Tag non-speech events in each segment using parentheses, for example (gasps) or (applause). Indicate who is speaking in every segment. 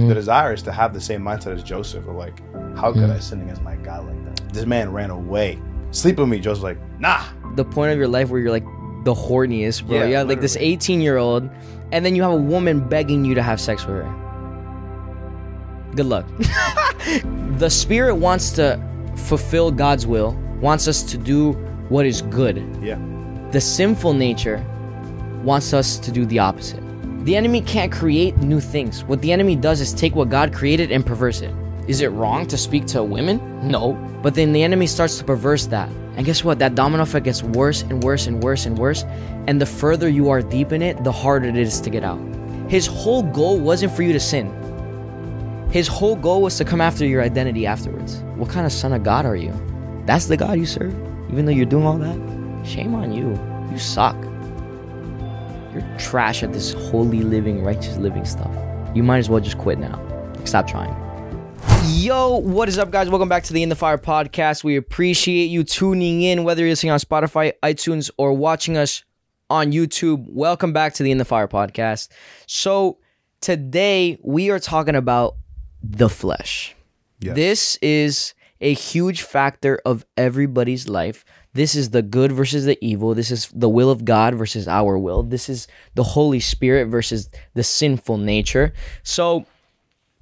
Speaker 1: Mm.
Speaker 2: The desire is to have the same mindset as Joseph. Of like, how could mm. I sin against my God like that? This man ran away. Sleep with me. Joseph's like, nah.
Speaker 3: the point of your life where you're like the horniest, bro.
Speaker 2: Yeah,
Speaker 3: you have like this 18 year old, and then you have a woman begging you to have sex with her. Good luck. (laughs) the spirit wants to fulfill God's will, wants us to do what is good.
Speaker 2: Yeah.
Speaker 3: The sinful nature wants us to do the opposite. The enemy can't create new things. What the enemy does is take what God created and perverse it. Is it wrong to speak to women? No. But then the enemy starts to perverse that. And guess what? That domino effect gets worse and worse and worse and worse. And the further you are deep in it, the harder it is to get out. His whole goal wasn't for you to sin. His whole goal was to come after your identity afterwards. What kind of son of God are you? That's the God you serve? Even though you're doing all that? Shame on you. You suck. You're trash at this holy living, righteous living stuff. You might as well just quit now. Stop trying. Yo, what is up, guys? Welcome back to the In the Fire podcast. We appreciate you tuning in, whether you're listening on Spotify, iTunes, or watching us on YouTube. Welcome back to the In the Fire podcast. So, today we are talking about the flesh.
Speaker 2: Yes.
Speaker 3: This is a huge factor of everybody's life. This is the good versus the evil. This is the will of God versus our will. This is the Holy Spirit versus the sinful nature. So,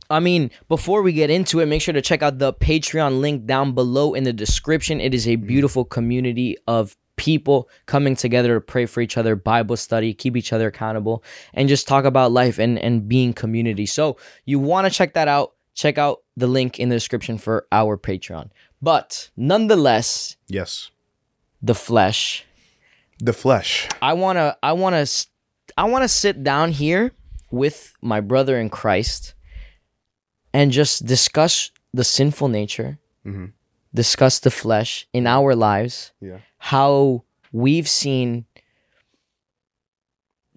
Speaker 3: I mean, before we get into it, make sure to check out the Patreon link down below in the description. It is a mm-hmm. beautiful community of people coming together to pray for each other, Bible study, keep each other accountable, and just talk about life and, and being community. So you want to check that out. Check out the link in the description for our Patreon. But nonetheless,
Speaker 2: Yes.
Speaker 3: The flesh.
Speaker 2: The flesh.
Speaker 3: I wanna I wanna I wanna sit down here with my brother in Christ and just discuss the sinful nature,
Speaker 2: Mhm.
Speaker 3: discuss the flesh in our lives,
Speaker 2: Yeah.
Speaker 3: how we've seen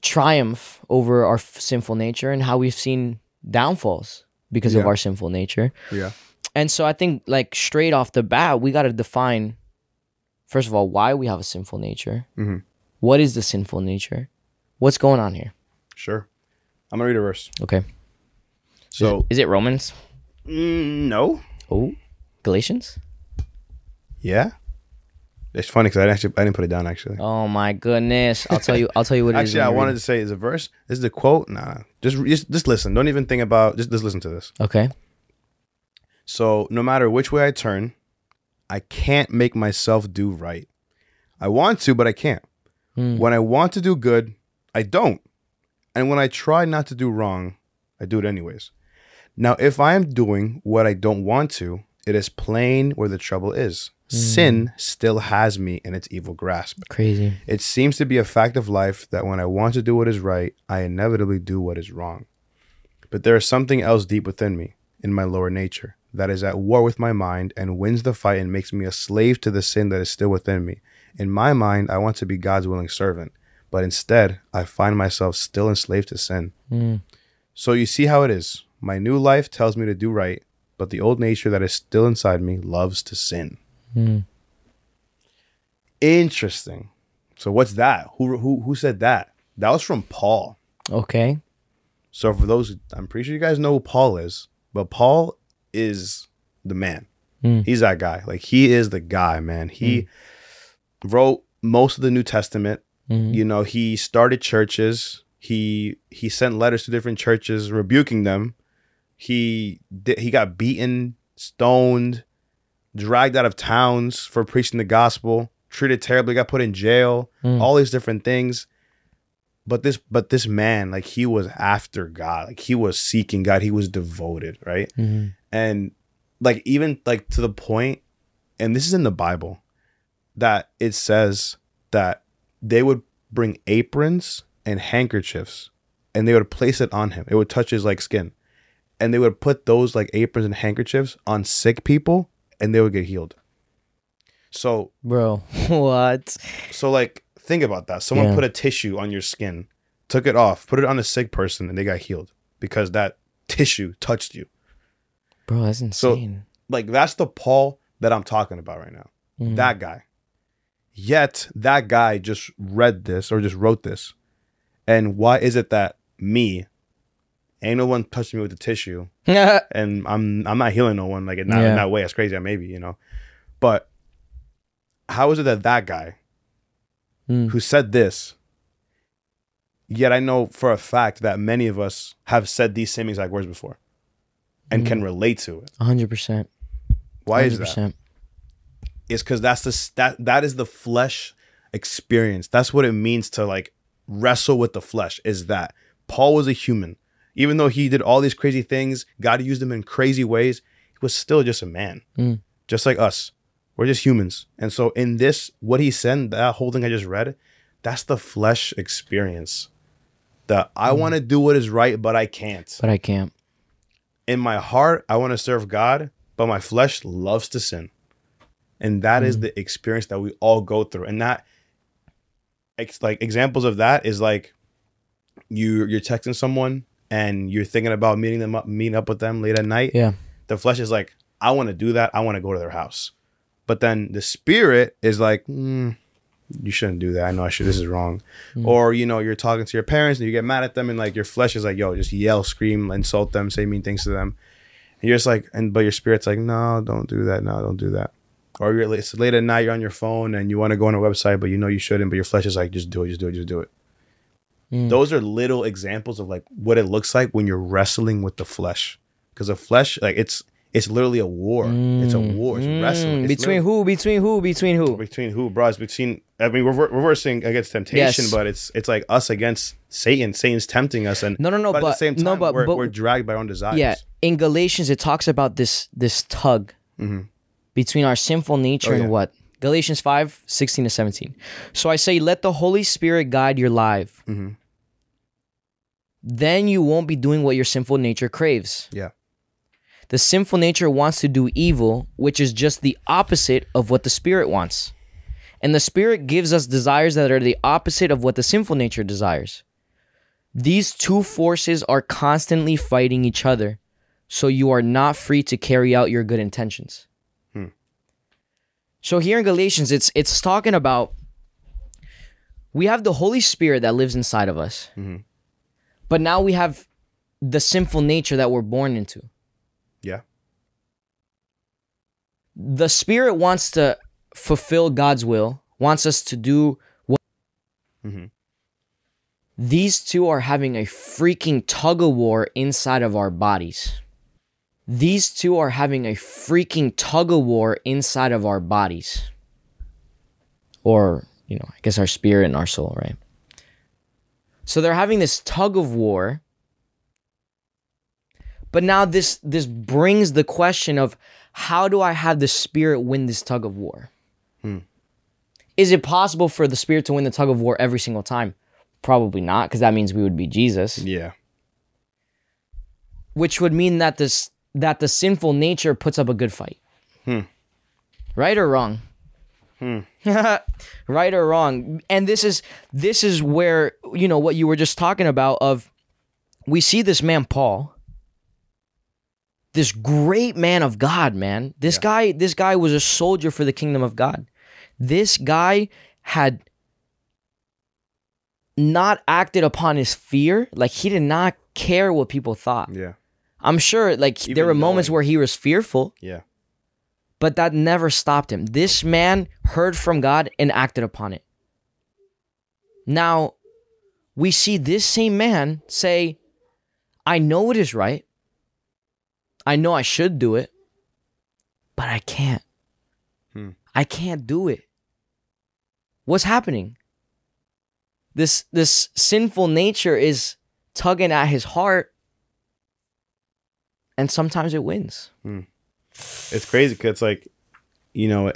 Speaker 3: triumph over our f- sinful nature and how we've seen downfalls because of our sinful nature.
Speaker 2: Yeah.
Speaker 3: And so I think like straight off the bat, we got to define first of all why we have a sinful nature.
Speaker 2: Mhm.
Speaker 3: What is the sinful nature? What's going on here?
Speaker 2: Sure. I'm gonna read a verse.
Speaker 3: Okay.
Speaker 2: So
Speaker 3: Is it Romans?
Speaker 2: mm, no.
Speaker 3: Oh, Galatians?
Speaker 2: Yeah. It's funny because I didn't actually I didn't put it down actually.
Speaker 3: Oh my goodness! I'll tell you. I'll tell you what it is.
Speaker 2: Actually, I wanted to say is a verse. This is the quote. Nah, nah. Just, just just listen. Don't even think about. Just just listen to this.
Speaker 3: Okay.
Speaker 2: So no matter which way I turn, I can't make myself do right. I want to, but I can't.
Speaker 3: Hmm.
Speaker 2: When I want to do good, I don't. And when I try not to do wrong, I do it anyways. Now, if I am doing what I don't want to, it is plain where the trouble is. Sin still has me in its evil grasp.
Speaker 3: Crazy.
Speaker 2: It seems to be a fact of life that when I want to do what is right, I inevitably do what is wrong. But there is something else deep within me, in my lower nature, that is at war with my mind and wins the fight and makes me a slave to the sin that is still within me. In my mind, I want to be God's willing servant, but instead, I find myself still enslaved to sin.
Speaker 3: Mm.
Speaker 2: So you see how it is. My new life tells me to do right, but the old nature that is still inside me loves to sin.
Speaker 3: Mm.
Speaker 2: Interesting. So what's that? Who who who said that? That was from Paul.
Speaker 3: Okay.
Speaker 2: So for those, I'm pretty sure you guys know who Paul is, but Paul is the man.
Speaker 3: Mm.
Speaker 2: He's that guy. Like he is the guy, man. He wrote most of the New Testament.
Speaker 3: Mhm.
Speaker 2: You know, he started churches. He he sent letters to different churches rebuking them. He did, he got beaten, stoned. dragged out of towns for preaching the gospel, treated terribly, got put in jail, all these different things. But this but this man, like he was after God. Like he was seeking God. He was devoted, right? And like even like to the point, and this is in the Bible, that it says that they would bring aprons and handkerchiefs and they would place it on him. It would touch his like skin. And they would put those like aprons and handkerchiefs on sick people and they would get healed. So
Speaker 3: Bro, (laughs) what?
Speaker 2: so like think about that. Someone
Speaker 3: Yeah.
Speaker 2: put a tissue on your skin, took it off, put it on a sick person and they got healed because that tissue touched you.
Speaker 3: Bro, that's insane.
Speaker 2: Like that's the Paul that I'm talking about right now.
Speaker 3: Mm.
Speaker 2: That guy. Yet that guy just read this or just wrote this. And why is it that me, ain't no one touched me with the tissue, (laughs) and I'm I'm not healing no one like in that,
Speaker 3: Yeah.
Speaker 2: in that way. As crazy maybe you know, but how is it that that guy
Speaker 3: Mm.
Speaker 2: who said this? Yet I know for a fact that many of us have said these same exact words before, and
Speaker 3: Mm.
Speaker 2: can relate to it.
Speaker 3: 100%.
Speaker 2: Why is that?
Speaker 3: 100%.
Speaker 2: is because that's the that that is the flesh experience. That's what it means to like wrestle with the flesh. Is that Paul was a human, even though he did all these crazy things, God used him in crazy ways. He was still just a man,
Speaker 3: Mm.
Speaker 2: just like us. We're just humans, and so in this, what he said, that whole thing I just read, that's the flesh experience. That I want to do what is right, but I can't.
Speaker 3: But I can't.
Speaker 2: In my heart, I want to serve God, but my flesh loves to sin. And that is the experience that we all go through. And that ex- like examples of that is like you you're texting someone and you're thinking about meeting them up meeting up with them late at night.
Speaker 3: Yeah.
Speaker 2: the flesh is like i want to do that. I want to go to their house. But then the spirit is like mm, you shouldn't do that. I know i should. This is wrong. Or you know you're talking to your parents and you get mad at them and like your flesh is like yo just yell scream insult them say mean things to them. And you're just like and but your spirit's like no don't do that. No don't do that. Or you're it's late at night you're on your phone and you want to go on a website but you know you shouldn't but your flesh is like just do it just do it just do it.
Speaker 3: Mm.
Speaker 2: those are little examples of like what it looks like when you're wrestling with the flesh. Because the flesh like it's it's literally a war it's a war it's wrestling
Speaker 3: Mm,
Speaker 2: It's
Speaker 3: between who? Between who? Between who?
Speaker 2: between who bro it's between i mean we're reversing against temptation
Speaker 3: Yes.
Speaker 2: but it's it's like us against satan satan's tempting us and
Speaker 3: No, no, no,
Speaker 2: but, at the same time
Speaker 3: no, but-
Speaker 2: we're,
Speaker 3: but-
Speaker 2: we're dragged by our own desires
Speaker 3: Yeah. In Galatians, it talks about this this tug between our sinful nature
Speaker 2: Mm-hmm. Oh,
Speaker 3: and what? Galatians 5, 16 to 17. So I say, let the Holy Spirit guide your life.
Speaker 2: Mhm.
Speaker 3: Then you won't be doing what your sinful nature craves.
Speaker 2: yeah
Speaker 3: The sinful nature wants to do evil, which is just the opposite of what the spirit wants. And the spirit gives us desires that are the opposite of what the sinful nature desires. These two forces are constantly fighting each other, so you are not free to carry out your good intentions. Hmm. So here in Galatians, it's it's talking about we have the Holy Spirit that lives inside of us, mm-hmm. but now we have the sinful nature that we're born into.
Speaker 2: yeah
Speaker 3: the spirit wants to fulfill God's will, wants us to do what
Speaker 2: Mm-hmm.
Speaker 3: these two are having a freaking tug of war inside of our bodies. These two are having a freaking tug of war inside of our bodies. Or, you know, I guess our spirit and our soul, right? So they're having this tug of war. But now this this brings the question of how do I have the spirit win this tug of war? Is it possible for the spirit to win the tug of war every single time? Probably not, because that means we would be Jesus.
Speaker 2: yeah
Speaker 3: Which would mean that this that the sinful nature puts up a good fight. Hmm. Right or wrong? Hmm. (laughs) right or wrong. And this is this is where, you know, what you were just talking about of we see this man Paul this great man of God, man. This guy, this guy was a soldier for the kingdom of God. This guy had not acted upon his fear. Like he did not care what people thought.
Speaker 2: yeah
Speaker 3: I'm sure like
Speaker 2: Even
Speaker 3: there were moments
Speaker 2: knowing-
Speaker 3: where he was fearful,
Speaker 2: yeah
Speaker 3: but that never stopped him. This man heard from God and acted upon it. Now, we see this same man say, I know it is right. I know I should do it, but I can't.
Speaker 2: Hmm.
Speaker 3: I can't do it. What's happening? This this sinful nature is tugging at his heart and sometimes it wins.
Speaker 2: It's crazy because it's like, you know,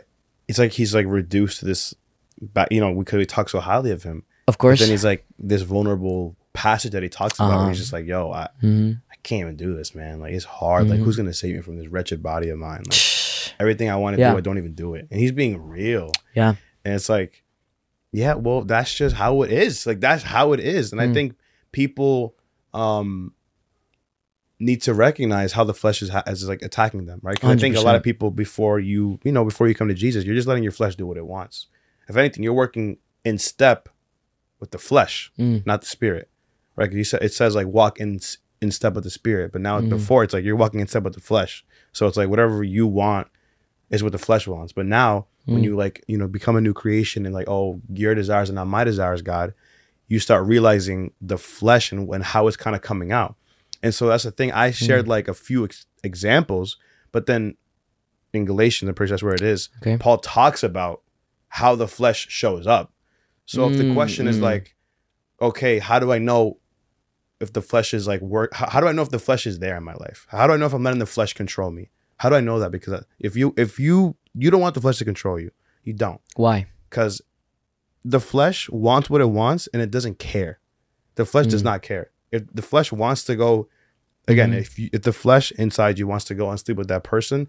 Speaker 2: it's like he's like reduced to this. You know, we could we talk so highly of him,
Speaker 3: Of
Speaker 2: but
Speaker 3: course.
Speaker 2: then he's like this vulnerable passage that he talks about. where he's
Speaker 3: Um,
Speaker 2: just like, "Yo, I,
Speaker 3: Mhm.
Speaker 2: I can't even do this, man. Like it's hard. Like
Speaker 3: Mhm.
Speaker 2: who's gonna save me from this wretched body of mine? Like (sighs) everything I want to
Speaker 3: Yeah.
Speaker 2: do, I don't even do it." And he's being real.
Speaker 3: Yeah.
Speaker 2: And it's like, yeah, well, that's just how it is. Like that's how it is. And I
Speaker 3: Mm.
Speaker 2: think people um need to recognize how the flesh is, ha- is like attacking them, right? Because I think a lot of people before you, you know, before you come to Jesus, you're just letting your flesh do what it wants. If anything, you're working in step with the flesh,
Speaker 3: Mm.
Speaker 2: not the spirit, right? you said it says like walk in in step with the spirit, but now
Speaker 3: Mm.
Speaker 2: before it's like you're walking in step with the flesh. So it's like whatever you want is what the flesh wants. But now when
Speaker 3: Mm.
Speaker 2: you like you know become a new creation and like oh your desires are not my desires, God, you start realizing the flesh and, and how it's kind of coming out. And so that's the thing. I shared like a few ex- examples, but then in Galatians, I'm pretty sure that's where it is.
Speaker 3: Okay.
Speaker 2: Paul talks about how the flesh shows up. So if the
Speaker 3: Mm,
Speaker 2: question is
Speaker 3: mm.
Speaker 2: like, okay, how do I know if the flesh is like work? How, how do I know if the flesh is there in my life? How do I know if I'm letting the flesh control me? How do I know that? Because if you if you you don't want the flesh to control you, you don't
Speaker 3: Why?
Speaker 2: because the flesh wants what it wants and it doesn't care. The flesh does
Speaker 3: Mm.
Speaker 2: not care. If the flesh wants to go, again,
Speaker 3: Mhm.
Speaker 2: if you, if the flesh inside you wants to go and sleep with that person,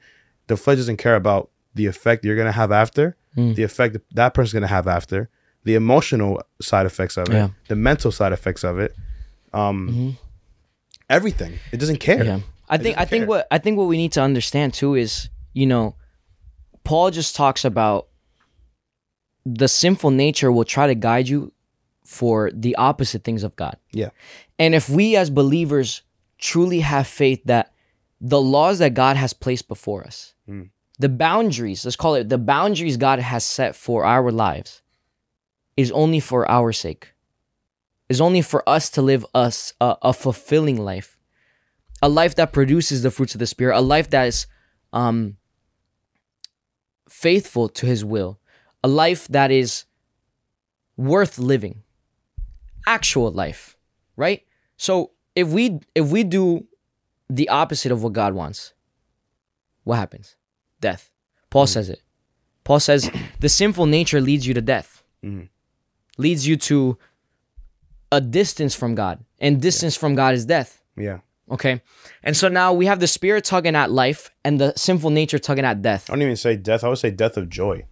Speaker 2: the flesh doesn't care about the effect you're gonna have after,
Speaker 3: Mm.
Speaker 2: the effect that, person's gonna have after, the emotional side effects of it,
Speaker 3: Yeah.
Speaker 2: the mental side effects of it, um,
Speaker 3: Mhm.
Speaker 2: everything. It doesn't care.
Speaker 3: Yeah. I think
Speaker 2: doesn't
Speaker 3: I think what I think what we need to understand too is, you know, Paul just talks about the sinful nature will try to guide you for the opposite things of God.
Speaker 2: Yeah.
Speaker 3: And if we as believers truly have faith that the laws that God has placed before us,
Speaker 2: Mm.
Speaker 3: the boundaries, let's call it the boundaries God has set for our lives, is only for our sake. Is only for us to live us a, a fulfilling life, a life that produces the fruits of the spirit, a life that is um, faithful to His will, a life that is worth living, actual life, right? So if we if we do the opposite of what God wants, what happens? Death. Paul says it. Paul says the sinful nature leads you to death,
Speaker 2: Mhm.
Speaker 3: leads you to a distance from God, and distance from God is death.
Speaker 2: Yeah.
Speaker 3: Okay, and so now we have the spirit tugging at life and the sinful nature tugging at death.
Speaker 2: I don't even say death. I would say death of joy.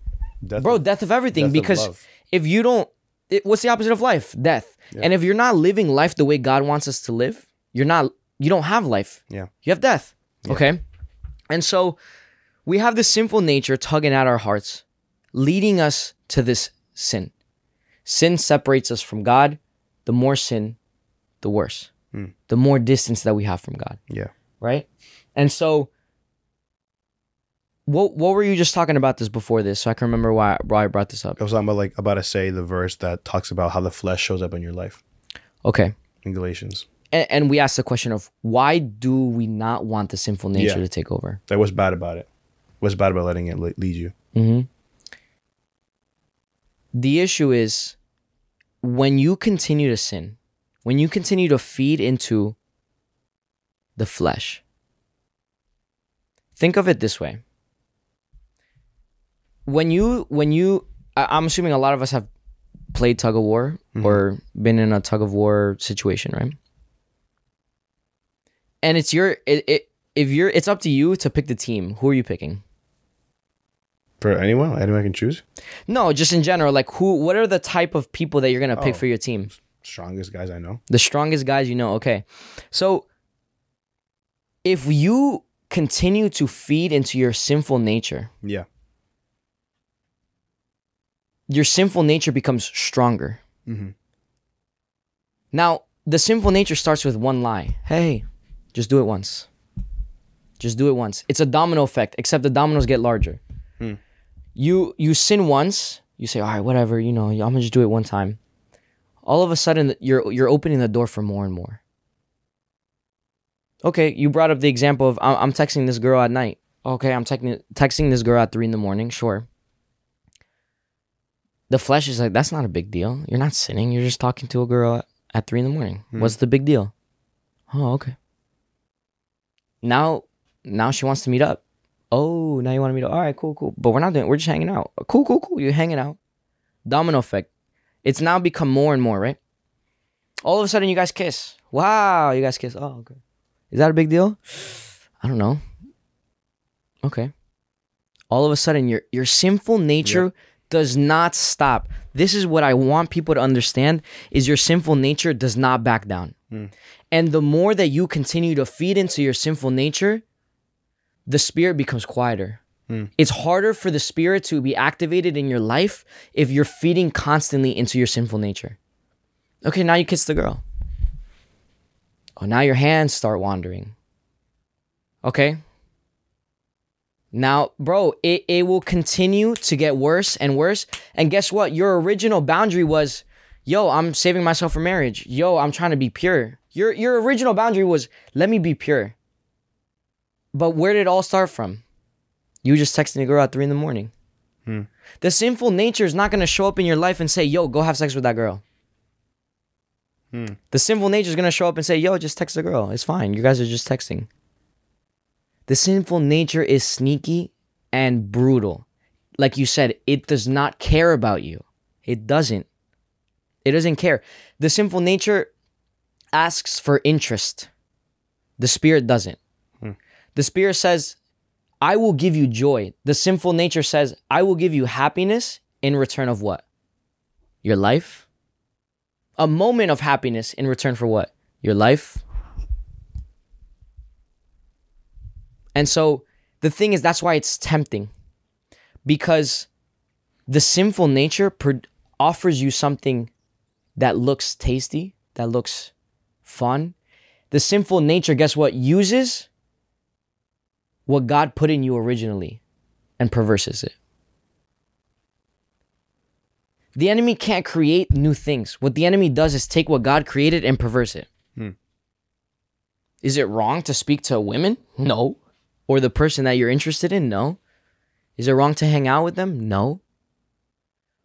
Speaker 2: Death
Speaker 3: bro
Speaker 2: of-
Speaker 3: death of everything
Speaker 2: death
Speaker 3: because
Speaker 2: love.
Speaker 3: if you don't it, what's the opposite of life death and if you're not living life the way god wants us to live you're not you don't have life
Speaker 2: Yeah.
Speaker 3: you have death okay and so we have this sinful nature tugging at our hearts leading us to this sin sin separates us from god the more sin the worse
Speaker 2: Hmm.
Speaker 3: the more distance that we have from god
Speaker 2: Yeah.
Speaker 3: right and so what what were you just talking about this before this so i can remember why why i brought this up
Speaker 2: I was talking about like about to say the verse that talks about how the flesh shows up in your life
Speaker 3: okay
Speaker 2: in Galatians.
Speaker 3: and, and we asked the question of why do we not want the sinful nature
Speaker 2: Yeah.
Speaker 3: to take over
Speaker 2: Like, what's bad about it? What's bad about letting it lead you?
Speaker 3: mm-hmm. the issue is when you continue to sin when you continue to feed into the flesh think of it this way. When you when you i'm assuming a lot of us have played tug of war
Speaker 2: Mhm.
Speaker 3: or been in a tug of war situation right? And it's your it, it if you're it's up to you to pick the team. Who are you picking
Speaker 2: For anyone, anyone I can choose.
Speaker 3: no just in general like who what are the type of people that you're gonna pick
Speaker 2: Oh.
Speaker 3: for your team
Speaker 2: Strongest guys I know.
Speaker 3: the strongest guys you know okay so if you continue to feed into your sinful nature
Speaker 2: Yeah.
Speaker 3: your sinful nature becomes stronger
Speaker 2: Mm-hmm.
Speaker 3: now the sinful nature starts with one lie hey just do it once just do it once it's a domino effect except the dominoes get larger. You you sin once you say all right whatever you know i'm gonna just do it one time all of a sudden you're you're opening the door for more and more okay you brought up the example of i'm, texting this girl at night Okay, I'm texting texting this girl at three in the morning. Sure. The flesh is like, that's not a big deal. You're not sinning. You're just talking to a girl at, at three in the morning. Hmm. What's the big deal? Oh, okay. Now, now she wants to meet up. Oh, now you want me to. All right, cool, cool. But we're not doing. We're just hanging out. Cool, cool, cool. You're hanging out. Domino effect. It's now become more and more, right? All of a sudden, you guys kiss. Wow, you guys kiss. Oh, okay. Is that a big deal? I don't know. Okay. All of a sudden, your your sinful nature does not stop. This is what I want people to understand: is your sinful nature does not back down. Hmm. And the more that you continue to feed into your sinful nature, the spirit becomes quieter. Hmm. It's harder for the spirit to be activated in your life if you're feeding constantly into your sinful nature. Okay, now you kiss the girl. Oh, now your hands start wandering. Okay. Now, bro, it, it will continue to get worse and worse. And guess what? Your original boundary was, yo, I'm saving myself for marriage. Yo, I'm trying to be pure. Your your original boundary was, let me be pure. But where did it all start from? You just texting a girl at three in the morning. Hmm. The sinful nature is not going to show up in your life and say, yo, go have sex with that girl. Hmm. The sinful nature is going to show up and say, yo, just text the girl. It's fine. You guys are just texting. The sinful nature is sneaky and brutal. Like you said, it does not care about you. It doesn't. It doesn't care. The sinful nature asks for interest. The spirit doesn't. The spirit says, I will give you joy. The sinful nature says, I will give you happiness in return of what? Your life? A moment of happiness in return for what? Your life? And so the thing is, that's why it's tempting. Because the sinful nature pro- offers you something that looks tasty, that looks fun. The sinful nature, guess what? Uses what God put in you originally and perverses it. The enemy can't create new things. What the enemy does is take what God created and perverse it. Hmm. Is it wrong to speak to women? No. Or the person that you're interested in? No. Is it wrong to hang out with them? No.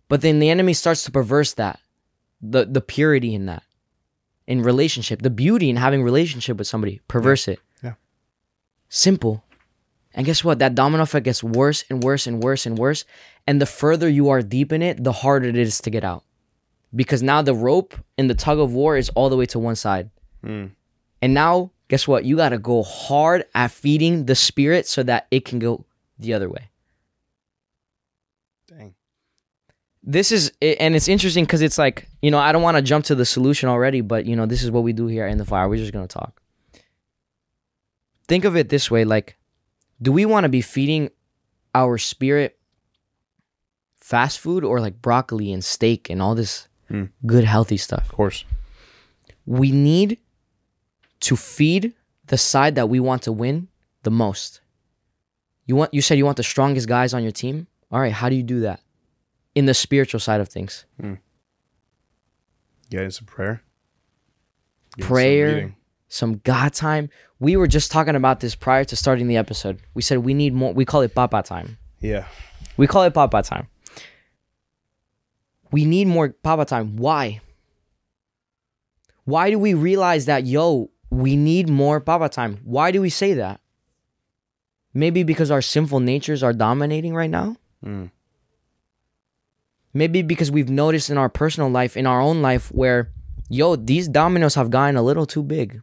Speaker 3: But then the enemy starts to perverse that. The the purity in that. In relationship, the beauty in having relationship with somebody, perverse it.
Speaker 2: Yeah.
Speaker 3: Simple. And guess what? That domino effect gets worse and worse and worse and worse. And the further you are deep in it, the harder it is to get out. Because now the rope in the tug of war is all the way to one side. Hmm. And now, guess what? You got to go hard at feeding the spirit so that it can go the other way.
Speaker 2: Dang.
Speaker 3: This is, and it's interesting because it's like, you know, I don't want to jump to the solution already, but, you know, this is what we do here in the fire. We're just going to talk. Think of it this way like, do we want to be feeding our spirit fast food or like broccoli and steak and all this hmm. good, healthy stuff?
Speaker 2: Of course.
Speaker 3: we need to feed the side that we want to win the most. You want you said you want the strongest guys on your team? All right, how do you do that? In the spiritual side of things. Hmm.
Speaker 2: Get into prayer. Get
Speaker 3: Prayer. Some God time. We were just talking about this prior to starting the episode. We said we need more we call it papa time.
Speaker 2: Yeah.
Speaker 3: We call it papa time. We need more papa time. Why? Why do we realize that, yo, we need more papa time? Why do we say that? Maybe because our sinful natures are dominating right now?
Speaker 2: Mm.
Speaker 3: Maybe because we've noticed in our personal life, in our own life, where, yo, these dominoes have gotten a little too big.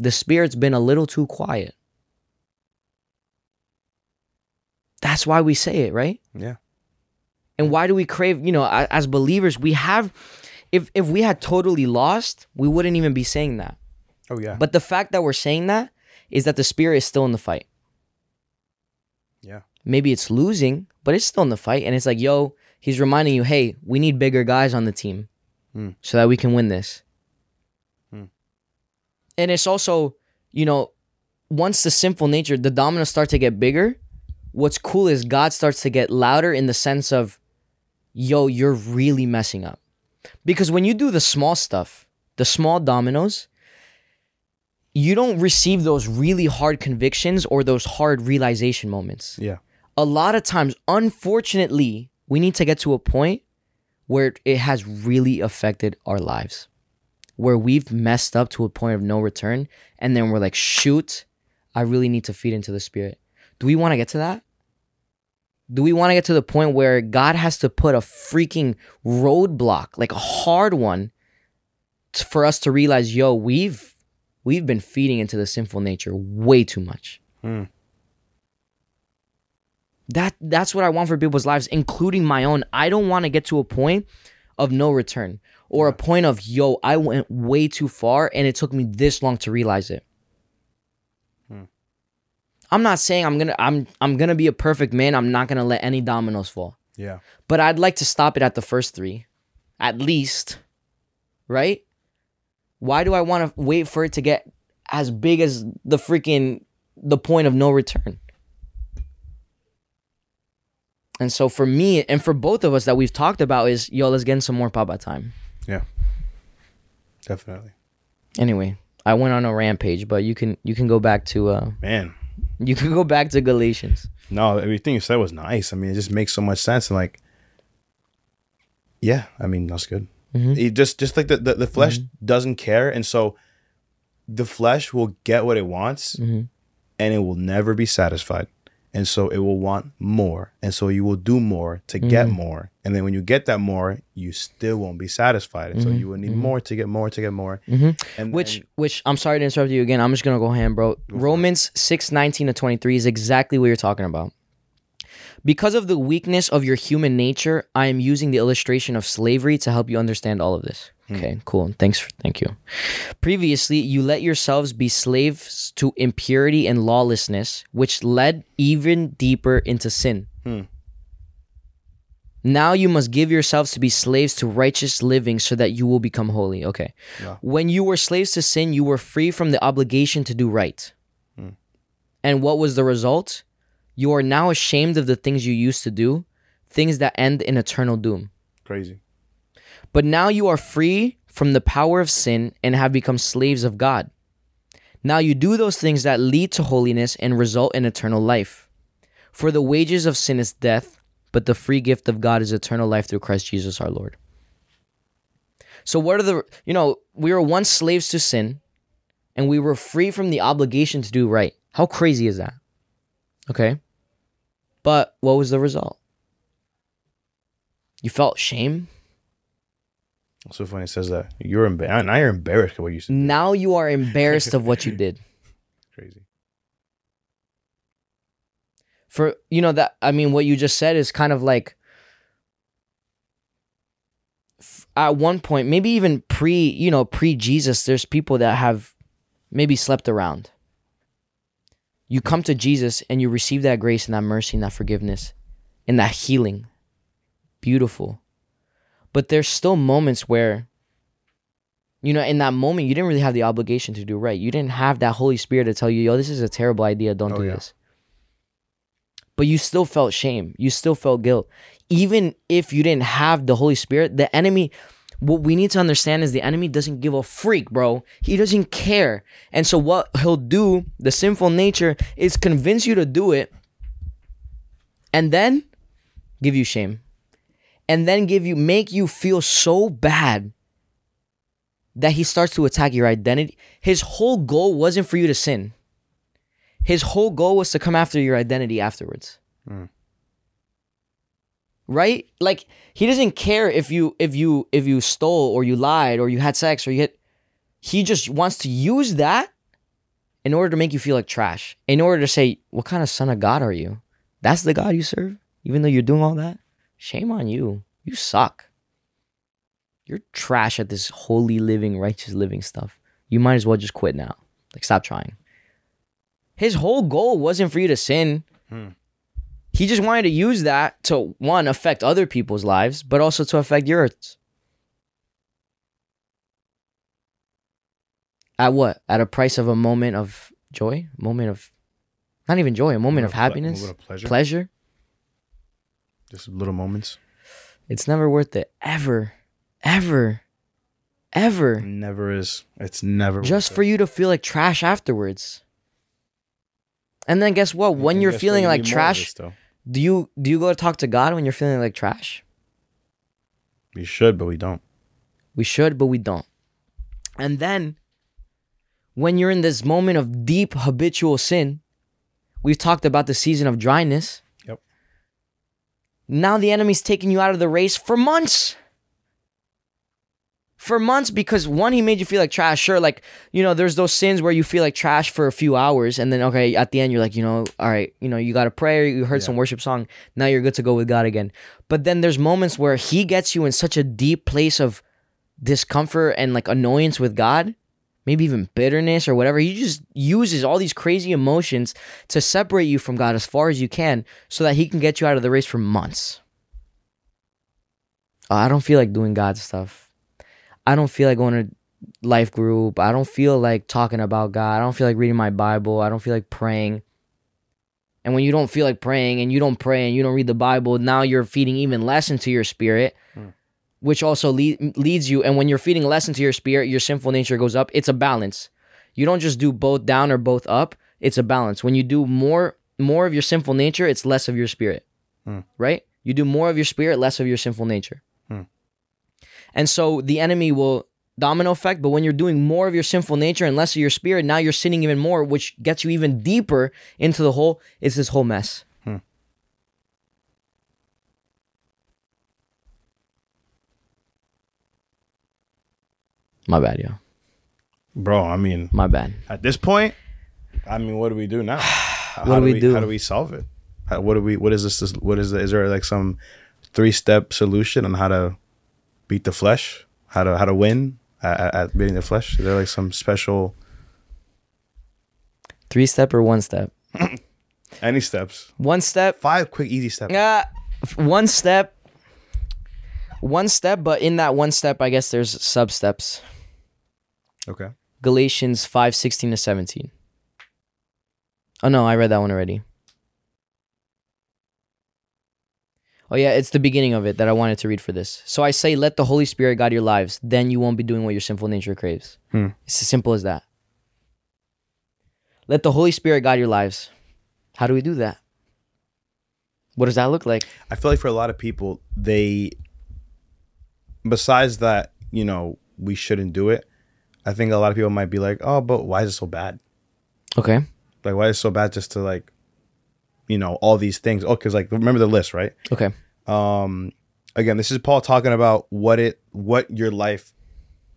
Speaker 3: The spirit's been a little too quiet. That's why we say it, right?
Speaker 2: Yeah.
Speaker 3: And why do we crave, you know, as believers, we have if if we had totally lost, we wouldn't even be saying that.
Speaker 2: Oh yeah.
Speaker 3: But the fact that we're saying that is that the spirit is still in the fight.
Speaker 2: yeah.
Speaker 3: Maybe it's losing, but it's still in the fight and it's like, yo, he's reminding you, "Hey, we need bigger guys on the team
Speaker 2: Hmm.
Speaker 3: so that we can win this." And it's also, you know, once the sinful nature, the dominoes start to get bigger, what's cool is God starts to get louder in the sense of, yo, you're really messing up. Because when you do the small stuff, the small dominoes, you don't receive those really hard convictions or those hard realization moments.
Speaker 2: Yeah.
Speaker 3: A lot of times, unfortunately, we need to get to a point where it has really affected our lives, where we've messed up to a point of no return, and then we're like, shoot, I really need to feed into the spirit. Do we want to get to that? Do we want to get to the point where God has to put a freaking roadblock, like a hard one, for us to realize, yo, we've we've been feeding into the sinful nature way too much.
Speaker 2: Hmm.
Speaker 3: That that's what I want for people's lives, including my own. I don't want to get to a point of no return or a point of yo, I went way too far and it took me this long to realize it.
Speaker 2: Hmm.
Speaker 3: I'm not saying I'm gonna I'm I'm gonna be a perfect man. I'm not gonna let any dominoes fall.
Speaker 2: Yeah.
Speaker 3: But I'd like to stop it at the first three, at least. Right? Why do I want to wait for it to get as big as the freaking the point of no return? And so for me and for both of us that we've talked about is yo, let's get in some more papa time.
Speaker 2: Yeah. Definitely.
Speaker 3: Anyway, I went on a rampage, but you can you can go back to uh
Speaker 2: Man.
Speaker 3: you can go back to Galatians.
Speaker 2: No, everything you said was nice. I mean, it just makes so much sense. And like, yeah, I mean, that's good.
Speaker 3: Mhm.
Speaker 2: It just, just like the, the, the flesh doesn't care. And so the flesh will get what it wants
Speaker 3: Mhm.
Speaker 2: and it will never be satisfied. And so it will want more. And so you will do more to get mm-hmm. more. And then when you get that more, you still won't be satisfied. And so mm-hmm. you will need mm-hmm. more to get more to get more. And
Speaker 3: Which
Speaker 2: and-
Speaker 3: which I'm sorry to interrupt you again. I'm just gonna go ham, bro. Romans 6, 19 to 23 is exactly what you're talking about. Because of the weakness of your human nature, I am using the illustration of slavery to help you understand all of this. Hmm. Okay, cool. Thanks for thank you. Previously, you let yourselves be slaves to impurity and lawlessness, which led even deeper into sin. Hmm. Now you must give yourselves to be slaves to righteous living so that you will become holy. Okay. Yeah. When you were slaves to sin, you were free from the obligation to do right. Hmm. And what was the result? You are now ashamed of the things you used to do, things that end in eternal doom.
Speaker 2: crazy.
Speaker 3: But now you are free from the power of sin and have become slaves of God. Now you do those things that lead to holiness and result in eternal life. For the wages of sin is death, but the free gift of God is eternal life through Christ Jesus our Lord. So, what are the, you know, we were once slaves to sin and we were free from the obligation to do right. How crazy is that? Okay. But what was the result? You felt shame?
Speaker 2: It's so funny it says that. You're embarrassed. Now you're embarrassed of what you said.
Speaker 3: Now you are embarrassed of what you did. (laughs)
Speaker 2: Crazy.
Speaker 3: For you know that I mean what you just said is kind of like f- at one point, maybe even pre, you know, pre Jesus, there's people that have maybe slept around. You come to Jesus and you receive that grace and that mercy and that forgiveness and that healing. Beautiful. But there's still moments where you know, in that moment, you didn't really have the obligation to do right. You didn't have that Holy Spirit to tell you, yo, this is a terrible idea. Don't
Speaker 2: Oh,
Speaker 3: do
Speaker 2: yeah.
Speaker 3: this. But you still felt shame. You still felt guilt. Even if you didn't have the Holy Spirit, the enemy, what we need to understand is the enemy doesn't give a freak, bro. He doesn't care. And so, what he'll do, the sinful nature, is convince you to do it and then give you shame. And then give you, make you feel so bad that he starts to attack your identity. His whole goal wasn't for you to sin. His whole goal was to come after your identity afterwards. Hmm. Right? Like he doesn't care if you if you if you stole or you lied or you had sex or you hit he just wants to use that in order to make you feel like trash. In order to say, "What kind of son of God are you?" That's the God you serve, even though you're doing all that? Shame on you. You suck. You're trash at this holy living, righteous living stuff. You might as well just quit now. Like, stop trying. His whole goal wasn't for you to sin. Hmm. He just wanted to use that to, one, affect other people's lives, but also to affect yours. At what? At a price of a moment of joy? Moment of, not even joy, a moment of
Speaker 2: Moment of ple-
Speaker 3: happiness?
Speaker 2: moment of pleasure.
Speaker 3: Pleasure?
Speaker 2: Just little moments.
Speaker 3: It's never worth it. Ever. Ever. ever.
Speaker 2: Never is. It's never
Speaker 3: Just for
Speaker 2: it.
Speaker 3: you to feel like trash afterwards. And then guess what? When you're feeling like
Speaker 2: need more of
Speaker 3: trash,
Speaker 2: this,
Speaker 3: do you do you go to talk to God when you're feeling like trash?
Speaker 2: We should, but we don't.
Speaker 3: We should, but we don't. And then when you're in this moment of deep habitual sin, we've talked about the season of dryness. Now the enemy's taking you out of the race for months. For months, because one, he made you feel like trash. Sure, like, you know, there's those sins where you feel like trash for a few hours, and then, okay, at the end, you're like, you know, all right, you know, you got a prayer, you heard some worship song, now you're good to go with God again. But then there's moments where he gets you in such a deep place of discomfort and like annoyance with God, maybe even bitterness or whatever. He just uses all these crazy emotions to separate you from God as far as you can so that he can get you out of the race for months. Oh, I don't feel like doing God stuff. I don't feel like going to life group. I don't feel like talking about God. I don't feel like reading my Bible. I don't feel like praying. And when you don't feel like praying and you don't pray and you don't read the Bible, now you're feeding even less into your spirit hmm. Which also lead, leads you. And when you're feeding less into your spirit, your sinful nature goes up. It's a balance. You don't just do both down or both up. It's a balance. When you do more more of your sinful nature, it's less of your spirit. Hmm. Right? You do more of your spirit, less of your sinful nature. Hmm. And so the enemy will domino effect, but when you're doing more of your sinful nature and less of your spirit, now you're sinning even more, which gets you even deeper into the hole. It's this whole mess. My bad, yo.
Speaker 2: Bro, I mean,
Speaker 3: My bad.
Speaker 2: at this point, I mean, what do we do now? (sighs) How
Speaker 3: What do we do?
Speaker 2: How do we solve it? How, what do we? What is this? this- What is? The, is there like some three step solution on how to beat the flesh? How to how to win at, at- at beating the flesh? Is there like some special
Speaker 3: Three step or one step? (coughs)
Speaker 2: any steps?
Speaker 3: One step.
Speaker 2: Five quick easy steps.
Speaker 3: Uh, one step. One step, but in that one step, I guess there's sub steps.
Speaker 2: Okay.
Speaker 3: Galatians 5 16 to 17. Oh, no, I read that one already. Oh, yeah, it's the beginning of it that I wanted to read for this. So I say, let the Holy Spirit guide your lives. Then you won't be doing what your sinful nature craves.
Speaker 2: Hmm.
Speaker 3: It's as simple as that. Let the Holy Spirit guide your lives. How do we do that? What does that look like?
Speaker 2: I feel like for a lot of people, they, besides that, you know, we shouldn't do it. I think a lot of people might be like, oh, but why is it so bad?
Speaker 3: Okay.
Speaker 2: Like, why is it so bad just to like, you know, all these things? Oh, because like, remember the list, right?
Speaker 3: Okay.
Speaker 2: Um, again, this is Paul talking about what it, what your life,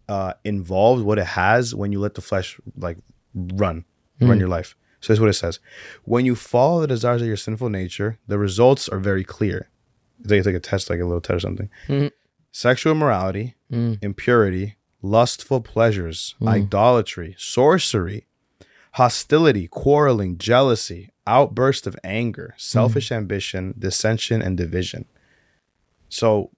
Speaker 2: uh, involves, what it has when you let the flesh like run, run your life. So that's what it says: When you follow the desires of your sinful nature, the results are very clear. It's like, it's like a test, like a little test or something. Sexual immorality, impurity, lustful pleasures, hmm. idolatry, sorcery, hostility, quarreling, jealousy, outburst of anger, hmm. selfish ambition, dissension, and division. So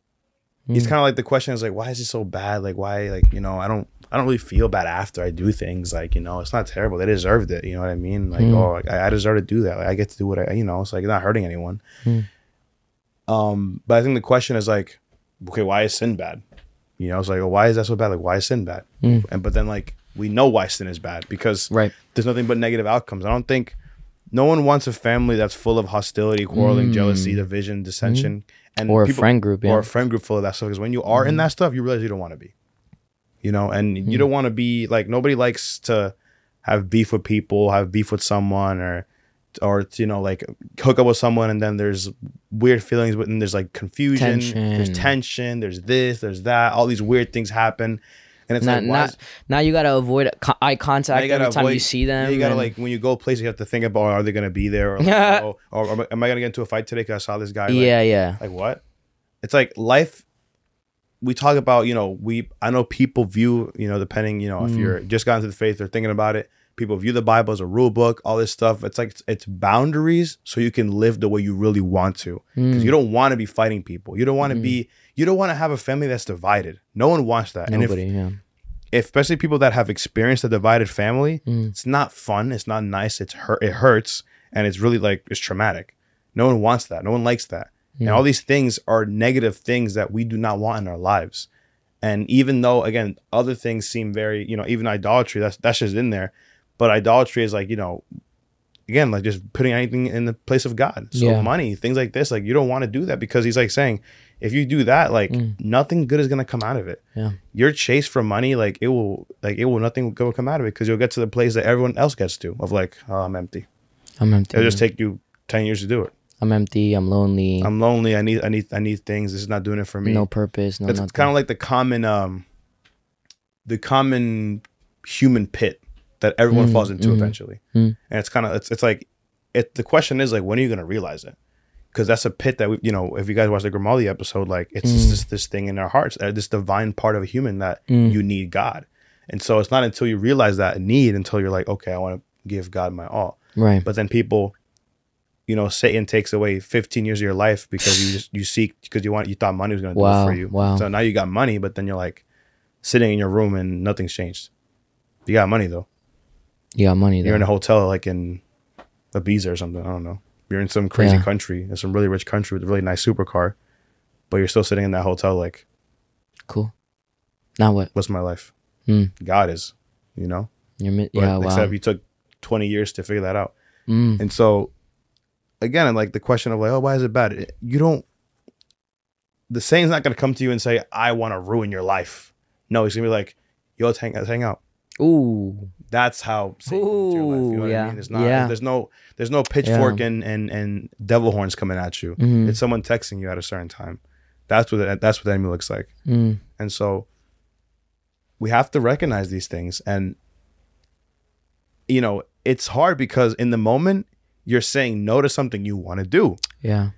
Speaker 2: he's hmm. kind of like the question is like, why is it so bad? Like, why, like, you know, I don't, I don't really feel bad after I do things. Like, you know, it's not terrible. They deserved it. You know what I mean? Like, oh, like, I, I deserve to do that. Like, I get to do what I, you know, it's like not hurting anyone. Um, but I think the question is like, okay, why is sin bad? You know, it's like, well, why is that so bad? Like, why is sin bad? And but then like we know why sin is bad because
Speaker 3: Right.
Speaker 2: there's nothing but negative outcomes. I don't think no one wants a family that's full of hostility, quarreling, jealousy, division, dissension, and
Speaker 3: Mm. Or a friend group,
Speaker 2: or a friend group full of that stuff. Because when you are in that stuff, you realize you don't want to be. You know, and
Speaker 3: Mm.
Speaker 2: you don't want to be like nobody likes to have beef with people, have beef with someone, or or you know like hook up with someone and then there's weird feelings but then there's like confusion there's
Speaker 3: Tension.
Speaker 2: tension there's this there's that all these weird things happen and it's
Speaker 3: Now,
Speaker 2: like why
Speaker 3: now,
Speaker 2: is-
Speaker 3: now you gotta avoid eye contact every time you see them.
Speaker 2: you gotta
Speaker 3: and-
Speaker 2: like when you go places you have to think about are they gonna be there or, like, (laughs) oh, or, or am I gonna get into a fight today because I saw this guy like,
Speaker 3: yeah, yeah.
Speaker 2: like what it's like life we talk about you know we i know people view you know depending you know
Speaker 3: Mm.
Speaker 2: if you're just got into the faith or thinking about it people view the bible as a rule book all this stuff it's like it's, it's boundaries so you can live the way you really want to because
Speaker 3: Mm.
Speaker 2: you don't want to be fighting people you don't want to be you don't want to have a family that's divided no one wants that and if
Speaker 3: Nobody, yeah.
Speaker 2: if especially people that have experienced a divided family,
Speaker 3: Mm.
Speaker 2: it's not fun. It's not nice. It's hurt. It hurts, and it's really like it's traumatic. No one wants that. No one likes that. And all these things are negative things that we do not want in our lives. And even though again other things seem very you know even idolatry that's that's just in there, but idolatry is like you know again like just putting anything in the place of God. So
Speaker 3: Yeah.
Speaker 2: money things like this like you don't want to do that because he's like saying if you do that like nothing good is gonna come out of it.
Speaker 3: Mm. Yeah.
Speaker 2: Your chase for money like it will like it will nothing good will come out of it because you'll get to the place that everyone else gets to of like oh I'm empty.
Speaker 3: I'm empty.
Speaker 2: It'll just take you ten years to do it.
Speaker 3: I'm empty. I'm lonely.
Speaker 2: I'm lonely. I need I need I need things. This is not doing it for me.
Speaker 3: no purpose. No
Speaker 2: it's kind of like the common um the common human pit that everyone
Speaker 3: Mm,
Speaker 2: falls into
Speaker 3: mm,
Speaker 2: eventually.
Speaker 3: mm.
Speaker 2: And it's kind of it's it's like it the question is like when are you going to realize it? Cuz that's a pit that we you know, if you guys watch the Grimaldi episode like it's just
Speaker 3: Mm.
Speaker 2: this this thing in our hearts, uh, this divine part of a human that
Speaker 3: Mm.
Speaker 2: you need God. And so it's not until you realize that need until you're like okay, I want to give God my all.
Speaker 3: right.
Speaker 2: But then people, you know, Satan takes away 15 years of your life because you just you seek because you want you thought money was going to do
Speaker 3: Wow,
Speaker 2: it for you.
Speaker 3: wow.
Speaker 2: So now you got money, but then you're like sitting in your room and nothing's changed. You got money though.
Speaker 3: You got money. Though.
Speaker 2: You're in a hotel like in Ibiza or something. I don't know. You're in some crazy
Speaker 3: Yeah.
Speaker 2: country, in some really rich country with a really nice supercar, but you're still sitting in that hotel like,
Speaker 3: cool. Now what?
Speaker 2: what's my life?
Speaker 3: Hmm.
Speaker 2: God is, you know.
Speaker 3: You're mi-
Speaker 2: But
Speaker 3: yeah. Wow.
Speaker 2: except you took 20 years to figure that out.
Speaker 3: Mm.
Speaker 2: And so, again, like the question of like, oh, why is it bad? You don't. The Satan's not gonna come to you and say, "I want to ruin your life." No, he's gonna be like, "Yo, let's hang, let's hang out."
Speaker 3: Ooh.
Speaker 2: That's how Satan into your life. You know
Speaker 3: Ooh,
Speaker 2: what I
Speaker 3: yeah.
Speaker 2: mean? It's not.
Speaker 3: Yeah.
Speaker 2: There's no. There's no pitchfork and and and devil horns coming at you.
Speaker 3: Mhm.
Speaker 2: It's someone texting you at a certain time. That's what it, that's what the enemy looks like.
Speaker 3: Mm.
Speaker 2: And so we have to recognize these things. And, you know, it's hard because in the moment, you're saying no to something you want to do.
Speaker 3: Yeah.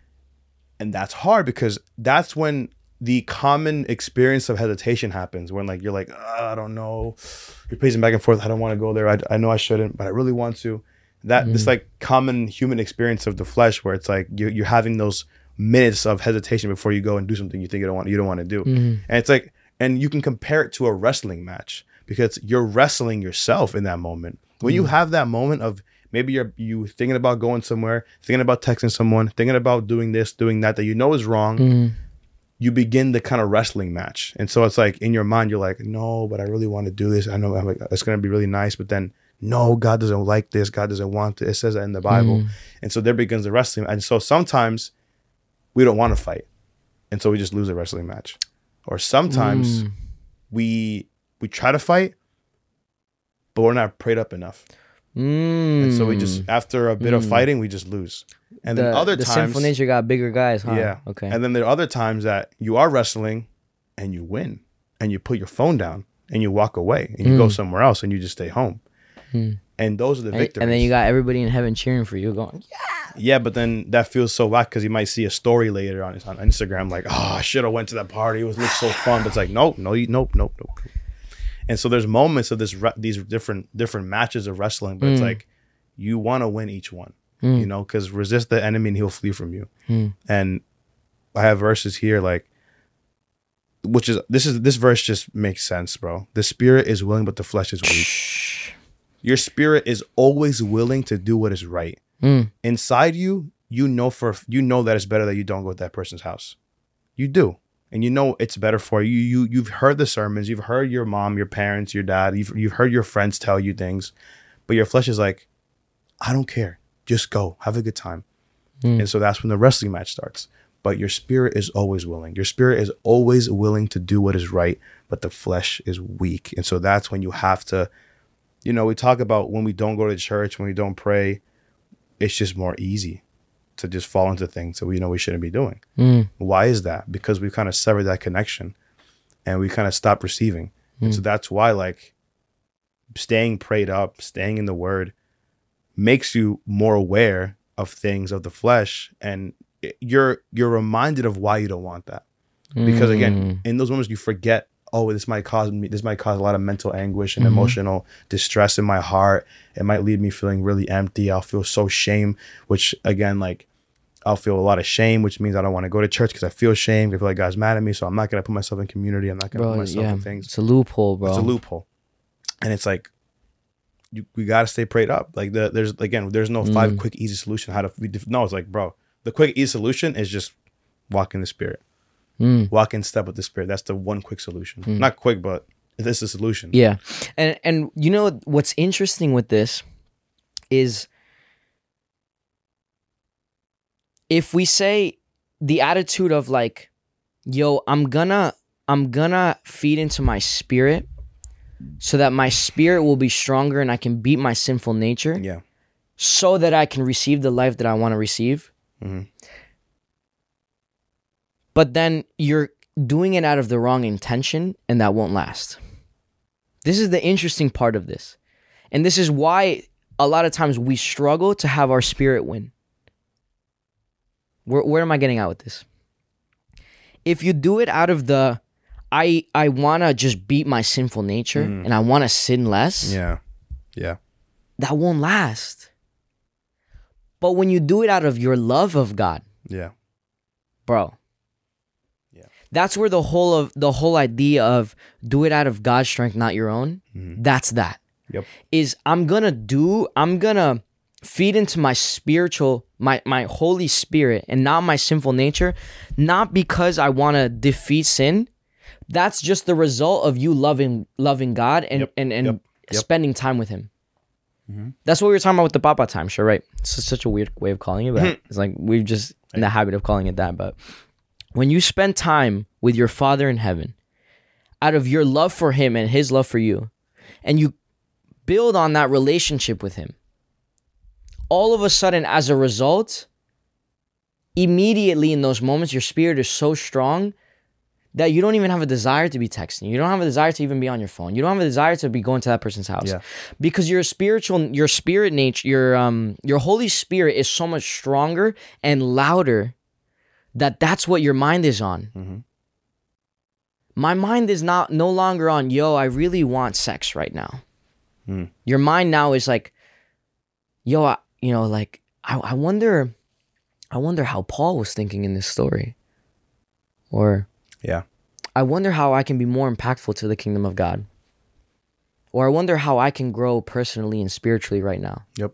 Speaker 2: And that's hard because that's when the common experience of hesitation happens when like you're like "Ah, i don't know. You're pacing back and forth i don't want to go there. I, I know i shouldn't but i really want to. That this like common human experience of the flesh where it's like you're, you're having those minutes of hesitation before you go and do something you think you don't want you don't want to do and it's like and you can compare it to a wrestling match because you're wrestling yourself in that moment. When you have that moment of maybe you're you thinking about going somewhere thinking about texting someone thinking about doing this doing that that you know is wrong
Speaker 3: Mm.
Speaker 2: You begin the kind of wrestling match. And so it's like in your mind, you're like, no, but I really want to do this. I know I'm like, it's going to be really nice. But then, no, God doesn't like this. God doesn't want it. It says that in the Bible. Mm. And so there begins the wrestling. And so sometimes we don't want to fight. And so we just lose a wrestling match. Or sometimes mm. we we try to fight, but we're not prayed up enough.
Speaker 3: Mm.
Speaker 2: And so we just, mm. after a bit of mm. fighting, we just lose. And
Speaker 3: the,
Speaker 2: then other
Speaker 3: the
Speaker 2: times,
Speaker 3: sinful nature got bigger guys, huh?
Speaker 2: yeah.
Speaker 3: Okay.
Speaker 2: And then there are other times that you are wrestling and you win and you put your phone down and you walk away and you go mm. somewhere else and you just stay home. And those are the
Speaker 3: and,
Speaker 2: victories.
Speaker 3: and then you got everybody in heaven cheering for you, going, "Yeah."
Speaker 2: yeah, but then that feels so whack because you might see a story later on, on Instagram like, oh, I should have went to that party. It was looked so fun. But it's like, nope, no, you, nope, nope, nope. And so there's moments of this re- these different different matches of wrestling, but it's mm. like you want to win each one, mm. you know, because resist the enemy and he'll flee from you. Mm. And I have verses here like, which is this is this verse just makes sense, bro. The spirit is willing, but the flesh is weak. Your spirit is always willing to do what is right.
Speaker 3: Mm.
Speaker 2: Inside you, you know for you know that it's better that you don't go to that person's house. You do. And you know it's better for you. You you've heard the sermons, you've heard your mom, your parents, your dad, you've you've heard your friends tell you things, but your flesh is like, I don't care. Just go. Have a good time. Hmm. And so that's when the wrestling match starts. But your spirit is always willing. Your spirit is always willing to do what is right, but the flesh is weak. And so that's when you have to, you know, we talk about when we don't go to church, when we don't pray, it's just more easy to just fall into things that we know we shouldn't be doing.
Speaker 3: Mm.
Speaker 2: Why is that? Because we kind of severed that connection and we kind of stopped receiving. And so mm. that's why, like, staying prayed up, staying in the word makes you more aware of things of the flesh and you're you're reminded of why you don't want that because again mm. in those moments you forget oh this might cause me this might cause a lot of mental anguish and mm-hmm. emotional distress in my heart it might leave me feeling really empty i'll feel so shame which again like i'll feel a lot of shame which means i don't want to go to church because i feel shame i feel like god's mad at me so i'm not going to put myself in community i'm not going to put myself
Speaker 3: yeah,
Speaker 2: in things
Speaker 3: it's a loophole, bro.
Speaker 2: it's a loophole and it's like you we got to stay prayed up like the, there's again there's no five
Speaker 3: Mm.
Speaker 2: quick easy solution how to we no it's like bro the quick easy solution is just walk in the spirit
Speaker 3: Mm.
Speaker 2: Walk in step with the spirit. That's the one quick solution. Not quick, but this is the solution.
Speaker 3: Yeah. And and you know what's interesting with this is if we say the attitude of like yo, I'm gonna I'm gonna feed into my spirit so that my spirit will be stronger and I can beat my sinful nature
Speaker 2: Yeah.
Speaker 3: so that I can receive the life that I want to receive.
Speaker 2: Mhm.
Speaker 3: But then you're doing it out of the wrong intention and that won't last. This is the interesting part of this. And this is why a lot of times we struggle to have our spirit win. Where, where am I getting out with this? If you do it out of the I I want to just beat my sinful nature mm. and I want to sin less,
Speaker 2: Yeah. Yeah.
Speaker 3: that won't last. But when you do it out of your love of God,
Speaker 2: Yeah.
Speaker 3: bro.
Speaker 2: Yeah.
Speaker 3: That's where the whole of the whole idea of do it out of God's strength, not your own. Mm-hmm. That's that.
Speaker 2: Yep.
Speaker 3: Is I'm gonna do, I'm gonna feed into my spiritual, my my Holy Spirit and not my sinful nature, not because I wanna defeat sin. That's just the result of you loving loving God and
Speaker 2: Yep,
Speaker 3: and, and
Speaker 2: yep, yep.
Speaker 3: spending time with him. Mm-hmm. That's what we were talking about with the Papa time, sure, right? It's such a weird way of calling it, but (laughs) it's like we've just in the habit of calling it that. But when you spend time with your Father in heaven, out of your love for Him and His love for you, and you build on that relationship with Him, all of a sudden, as a result, immediately in those moments, your spirit is so strong that you don't even have a desire to be texting. You don't have a desire to even be on your phone. You don't have a desire to be going to that person's house.
Speaker 2: Yeah.
Speaker 3: Because your spiritual your spirit nature, your um your Holy Spirit is so much stronger and louder that that's what your mind is on.
Speaker 2: Mhm.
Speaker 3: My mind is not no longer on, yo, I really want sex right now.
Speaker 2: Mm.
Speaker 3: Your mind now is like, yo, I, you know, like I, I wonder I wonder how Paul was thinking in this story. Or
Speaker 2: Yeah.
Speaker 3: I wonder how I can be more impactful to the kingdom of God. Or I wonder how I can grow personally and spiritually right now.
Speaker 2: Yep.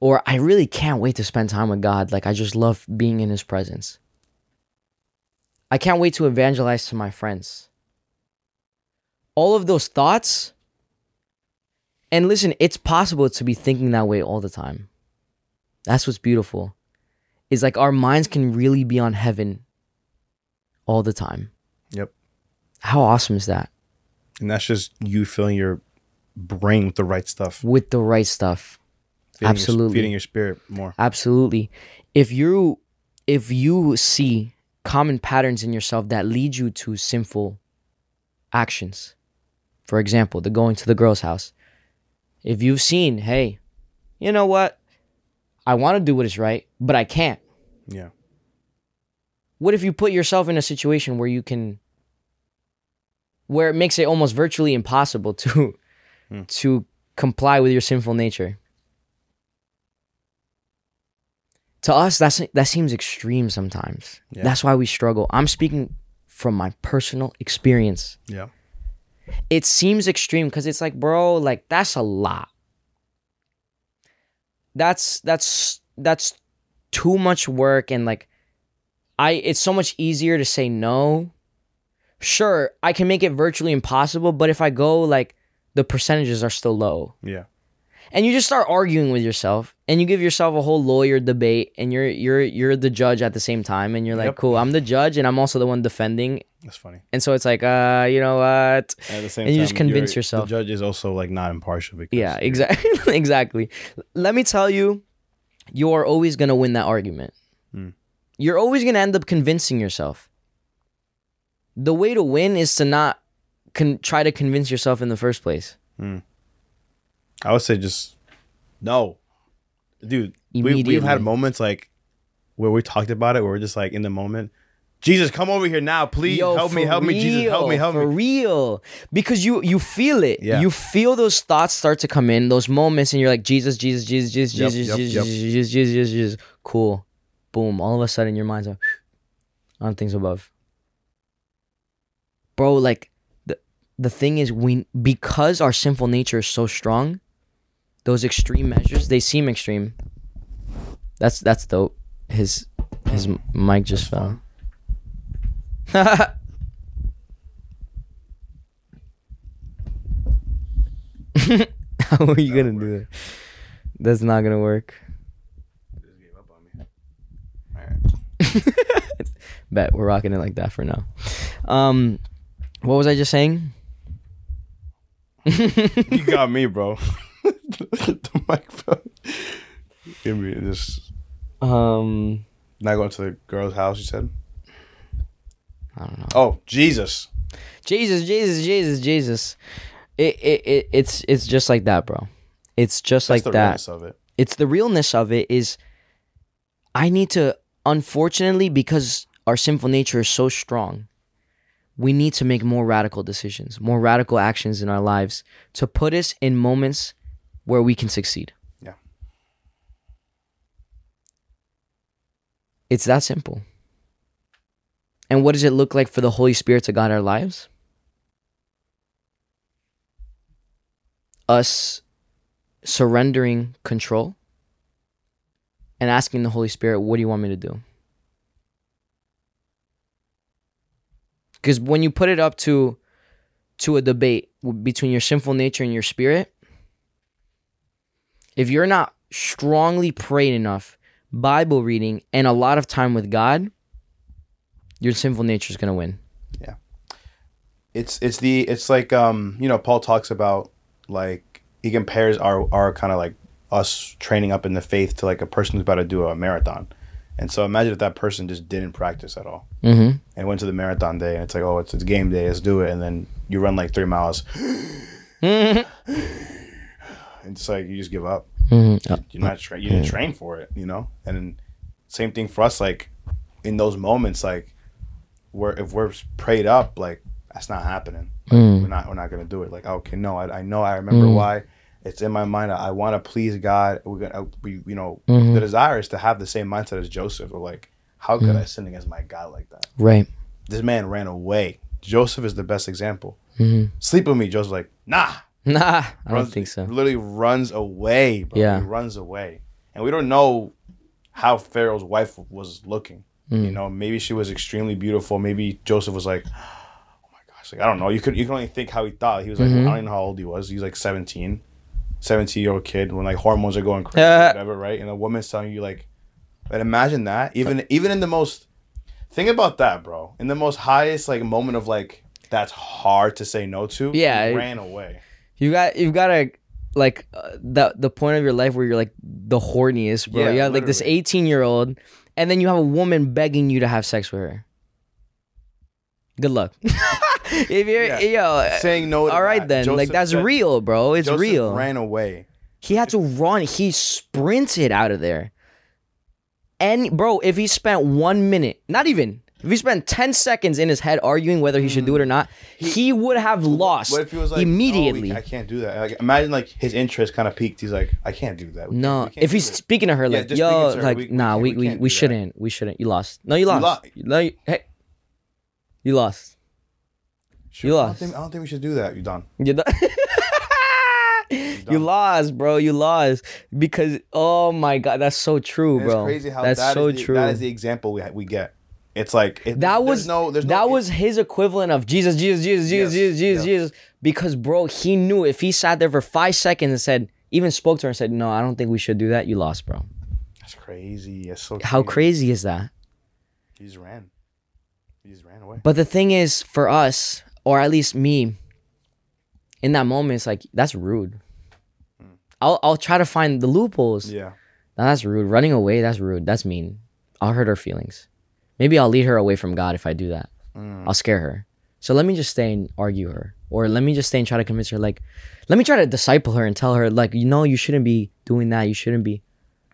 Speaker 3: Or I really can't wait to spend time with God. Like I just love being in his presence. I can't wait to evangelize to my friends. All of those thoughts. And listen, it's possible to be thinking that way all the time. That's what's beautiful. Is like our minds can really be on heaven all the time.
Speaker 2: Yep.
Speaker 3: How awesome is that?
Speaker 2: And that's just you filling your brain with the right stuff.
Speaker 3: With the right stuff.
Speaker 2: Feeding your-
Speaker 3: Absolutely.
Speaker 2: feeding your spirit more.
Speaker 3: Absolutely. If you if you see common patterns in yourself that lead you to sinful actions. For example, the going to the girl's house. If you've seen, hey, you know what? I want to do what is right, but I can't.
Speaker 2: Yeah.
Speaker 3: What if you put yourself in a situation where you can where it makes it almost virtually impossible to
Speaker 2: Hmm.
Speaker 3: to comply with your sinful nature? To us that's that seems extreme sometimes.
Speaker 2: Yeah.
Speaker 3: That's why we struggle. I'm speaking from my personal experience.
Speaker 2: Yeah.
Speaker 3: It seems extreme cuz it's like, bro, like that's a lot. That's that's that's too much work and like I it's so much easier to say no. Sure, I can make it virtually impossible, but if I go like the percentages are still low.
Speaker 2: Yeah.
Speaker 3: And you just start arguing with yourself and you give yourself a whole lawyer debate and you're you're you're the judge at the same time and you're like,
Speaker 2: Yep.
Speaker 3: "Cool, I'm the judge and I'm also the one defending."
Speaker 2: That's funny.
Speaker 3: And so it's like, uh, you know what?
Speaker 2: At the same
Speaker 3: And you
Speaker 2: time,
Speaker 3: just convince yourself.
Speaker 2: The judge is also like not impartial because
Speaker 3: Yeah, exactly. (laughs) exactly. Let me tell you, you're always going to win that argument.
Speaker 2: Hmm.
Speaker 3: You're always going to end up convincing yourself. The way to win is to not con- try to convince yourself in the first place.
Speaker 2: I would say just no, dude. We, we've had moments like where we talked about it, where we're just like in the moment. Jesus, come over here now, please
Speaker 3: Yo,
Speaker 2: help me,
Speaker 3: for
Speaker 2: help me, Jesus, help me, help
Speaker 3: for
Speaker 2: me.
Speaker 3: real. Because you you feel it.
Speaker 2: Yeah.
Speaker 3: You feel those thoughts start to come in, those moments, and you're like, Jesus, Jesus, Jesus, Jesus,
Speaker 2: Yep,
Speaker 3: Jesus,
Speaker 2: yep,
Speaker 3: Jesus,
Speaker 2: yep.
Speaker 3: Jesus, Jesus, Jesus, Jesus, Jesus. Cool. Boom. All of a sudden your mind's like on things above. Bro, like the the thing is we because our sinful nature is so strong, those extreme measures, they seem extreme. That's that's dope. His his mic just fell. (laughs) How are you gonna do that? That's not gonna work.
Speaker 2: Just gave up on me. Alright. (laughs)
Speaker 3: Bet we're rocking it like that for now. Um, what was I just saying?
Speaker 2: You got me, bro. (laughs) (laughs) the microphone. Give me this.
Speaker 3: Um,
Speaker 2: Not going to the girl's house, you said?
Speaker 3: I don't know.
Speaker 2: Oh, Jesus.
Speaker 3: Jesus, Jesus, Jesus, Jesus. It, it, it it's it's just like that, bro. It's just
Speaker 2: That's
Speaker 3: like
Speaker 2: the
Speaker 3: that.
Speaker 2: realness of it.
Speaker 3: it's the realness of it is I need to unfortunately because our sinful nature is so strong we need to make more radical decisions more radical actions in our lives to put us in moments where we can succeed
Speaker 2: Yeah.
Speaker 3: it's that simple and what does it look like for the holy spirit to guide our lives us surrendering control and asking the Holy Spirit, what do you want me to do? Because when you put it up to to a debate w- between your sinful nature and your spirit, if you're not strongly praying enough, Bible reading, and a lot of time with God, your sinful nature is gonna win. Yeah.
Speaker 2: It's it's the it's like um you know Paul talks about like he compares our our kind of like us training up in the faith to like a person who's about to do a marathon, and so imagine if that person just didn't practice at all
Speaker 3: Mm-hmm.
Speaker 2: and went to the marathon day and it's like oh it's it's game day let's do it and then you run like three miles (laughs) it's like you just give up
Speaker 3: Mm-hmm.
Speaker 2: you're not tra- you didn't train for it you know and then same thing for us like in those moments like we're if we're prayed up like that's not happening Like,
Speaker 3: Mm.
Speaker 2: we're not we're not gonna do it like okay no I, I know I remember
Speaker 3: Mm.
Speaker 2: why it's in my mind I, I want to please God we're gonna we you know
Speaker 3: Mhm.
Speaker 2: the desire is to have the same mindset as Joseph or like how
Speaker 3: Mm.
Speaker 2: could I sin against my God like that
Speaker 3: Right.
Speaker 2: this man ran away Joseph is the best example
Speaker 3: Mm-hmm.
Speaker 2: sleep with me Joseph's like nah (laughs)
Speaker 3: Nah, I don't
Speaker 2: runs-
Speaker 3: think so.
Speaker 2: Literally runs away, bro.
Speaker 3: Yeah.
Speaker 2: He runs away. And we don't know how Pharaoh's wife was looking.
Speaker 3: Mm.
Speaker 2: You know, maybe she was extremely beautiful. Maybe Joseph was like, (gasps) oh my gosh, like I don't know. You could you can only think how he thought. He was like,
Speaker 3: Mhm.
Speaker 2: I don't even know how old he was. He's like 17, 17 year old kid when like hormones are going crazy, or whatever, right? And a woman's telling you like, but imagine that. Even even in the most, think about that, bro. In the most highest like moment of like that's hard to say no to.
Speaker 3: Yeah,
Speaker 2: he ran away.
Speaker 3: You got you've got to like uh, the the point of your life where you're like the horniest, bro.
Speaker 2: Yeah,
Speaker 3: you have like this 18 year old, and then you have a woman begging you to have sex with her. Good luck. (laughs) if you're
Speaker 2: Yeah.
Speaker 3: yo,
Speaker 2: Saying no. To
Speaker 3: all right
Speaker 2: that.
Speaker 3: then, like that's
Speaker 2: said-
Speaker 3: real, bro. It's
Speaker 2: Joseph
Speaker 3: real.
Speaker 2: Ran away.
Speaker 3: He had to run. He sprinted out of there. And bro, if he spent one minute, not even, if he spent 10 seconds in his head arguing whether he should do it or hmm. not, he, would have lost
Speaker 2: What if he was like
Speaker 3: immediately.
Speaker 2: "No, we- I can't do that. Like, imagine like his interest kind of peaked. He's like, I can't do that. We
Speaker 3: no,
Speaker 2: can't- we can't
Speaker 3: if
Speaker 2: do
Speaker 3: he's
Speaker 2: it."
Speaker 3: speaking to her
Speaker 2: Yeah,
Speaker 3: like,
Speaker 2: just
Speaker 3: yo,
Speaker 2: speaking to her,
Speaker 3: like,
Speaker 2: we- we
Speaker 3: nah,
Speaker 2: can't-
Speaker 3: we
Speaker 2: we
Speaker 3: we,
Speaker 2: can't do that.
Speaker 3: shouldn't, we shouldn't. You lost. No, you lost.
Speaker 2: lo-
Speaker 3: no, you, hey, you lost.
Speaker 2: Shoot,
Speaker 3: you
Speaker 2: I don't,
Speaker 3: lost.
Speaker 2: think, I don't think we should do that. You done?
Speaker 3: You (laughs) (laughs) done. you lost, bro. You lost because oh my god, that's so true,
Speaker 2: And
Speaker 3: bro.
Speaker 2: It's crazy how
Speaker 3: that's
Speaker 2: that is
Speaker 3: so
Speaker 2: the,
Speaker 3: true.
Speaker 2: That is the example we we get. It's like it,
Speaker 3: that was
Speaker 2: no. There's no that
Speaker 3: was his equivalent of Jesus, Jesus, Jesus, Jesus,
Speaker 2: Yes,
Speaker 3: Jesus, Jesus. Jesus. Because bro, he knew if he sat there for five seconds and said, even spoke to her and said, "No, I don't think we should do that," you lost, bro.
Speaker 2: That's crazy. It's so.
Speaker 3: How crazy is that?
Speaker 2: He just ran. He just ran away.
Speaker 3: But the thing is, for us, or at least me, in that moment, it's like that's rude. Hmm. I'll I'll try to find the loopholes.
Speaker 2: Yeah.
Speaker 3: Now, that's rude. Running away, that's rude. That's mean. I'll hurt her feelings. Maybe I'll lead her away from God if I do that. Mm. I'll scare her. So let me just stay and argue her. Or let me just stay and try to convince her, like, let me try to disciple her and tell her, like, you know, you shouldn't be doing that. You shouldn't be.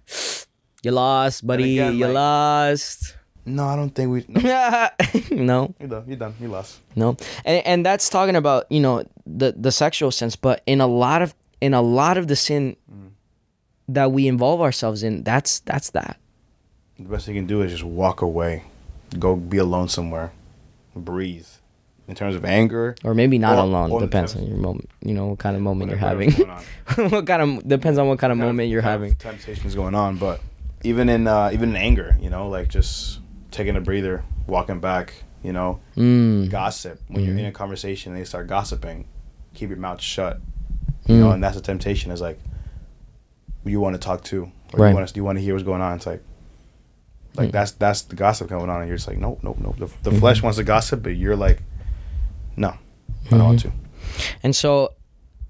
Speaker 3: (sighs) You lost, buddy.
Speaker 2: again,
Speaker 3: you
Speaker 2: like-
Speaker 3: lost.
Speaker 2: No, I don't think we. (laughs) No,
Speaker 3: no,
Speaker 2: you're done. You're done. You lost.
Speaker 3: no. And, and that's talking about, you know, the, the sexual sense. But in a lot of, in a lot of the sin mm. that we involve ourselves in, that's, that's that.
Speaker 2: The best you can do is just walk away, go be alone somewhere, breathe. In terms of anger,
Speaker 3: Or maybe not
Speaker 2: Or-
Speaker 3: alone.
Speaker 2: or
Speaker 3: depends on your moment. You know what kind of moment you're having. (laughs) what kind of depends on what kind of
Speaker 2: kind of-
Speaker 3: moment you're having.
Speaker 2: Temptation is going on, but even in uh, even in anger, you know, like just taking a breather, walking back, You know,
Speaker 3: Mm.
Speaker 2: gossip when you're in a conversation and they start gossiping, keep your mouth shut. You know, and that's a temptation. Is like you want to talk to, or
Speaker 3: Right.
Speaker 2: you want to you want to hear what's going on. It's like like that's that's the gossip coming on, and you're just like, nope, nope, nope. The, the
Speaker 3: Mm-hmm.
Speaker 2: flesh wants to gossip, but you're like, no, I don't want to.
Speaker 3: And so,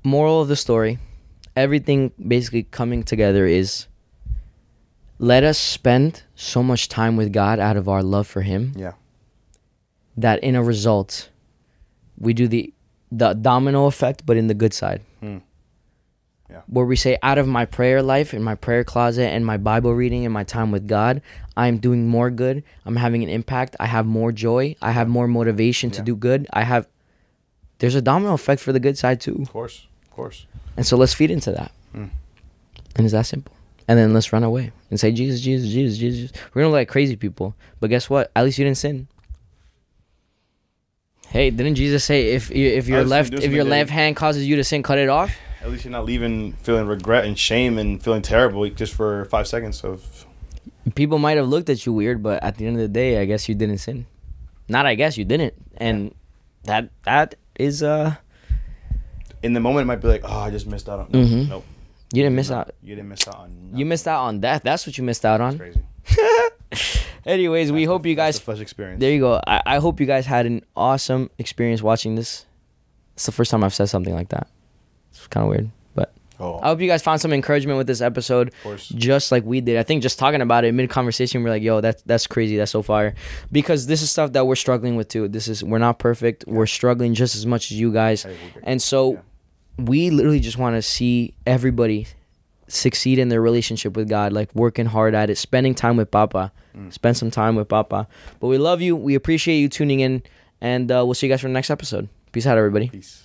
Speaker 3: moral of the story, everything basically coming together is let us spend so much time with God out of our love for Him
Speaker 2: Yeah,
Speaker 3: that in a result, we do the the domino effect, but in the good side.
Speaker 2: Hmm. Yeah.
Speaker 3: Where we say, out of my prayer life, in my prayer closet, and my Bible reading, and my time with God, I'm doing more good. I'm having an impact. I have more joy. I have more motivation to
Speaker 2: Yeah.
Speaker 3: do good. I have. There's a domino effect for the good side too.
Speaker 2: of course, of course.
Speaker 3: And so let's feed into that.
Speaker 2: Mm.
Speaker 3: And it's that simple. And then let's run away and say, Jesus, Jesus, Jesus, Jesus. We're going to like crazy people. But guess what? At least you didn't sin. Hey, didn't Jesus say if you, if your
Speaker 2: At least you
Speaker 3: left if your left hand causes you to sin, cut it off?
Speaker 2: At least you're not leaving feeling regret and shame and feeling terrible just for five seconds of.
Speaker 3: People might have looked at you weird, but at the end of the day, I guess you didn't sin. Not I guess you didn't. And that that is uh
Speaker 2: In the moment, it might be like, oh, I just missed out on. Nope,
Speaker 3: Mhm.
Speaker 2: nope.
Speaker 3: you didn't miss
Speaker 2: No,
Speaker 3: out.
Speaker 2: You didn't miss out on.
Speaker 3: You missed out on that. That's what you missed out on.
Speaker 2: Crazy. (laughs)
Speaker 3: Anyways, we
Speaker 2: That's
Speaker 3: hope you guys
Speaker 2: the experience.
Speaker 3: There you go. I, I hope you guys had an awesome experience watching this. It's the first time I've said something like that. Kind of weird, but
Speaker 2: Oh,
Speaker 3: I hope you guys found some encouragement with this episode,
Speaker 2: of course.
Speaker 3: just like we did. I think just talking about it mid conversation, we're like, "Yo, that's that's crazy. That's so fire," because this is stuff that we're struggling with too. This is we're not perfect. We're struggling just as much as you guys, and so
Speaker 2: Yeah.
Speaker 3: we literally just want to see everybody succeed in their relationship with God, like working hard at it, spending time with Papa.
Speaker 2: Mm.
Speaker 3: Spend some time with Papa. But we love you. We appreciate you tuning in, and uh, we'll see you guys for the next episode. Peace out, everybody.
Speaker 2: Peace.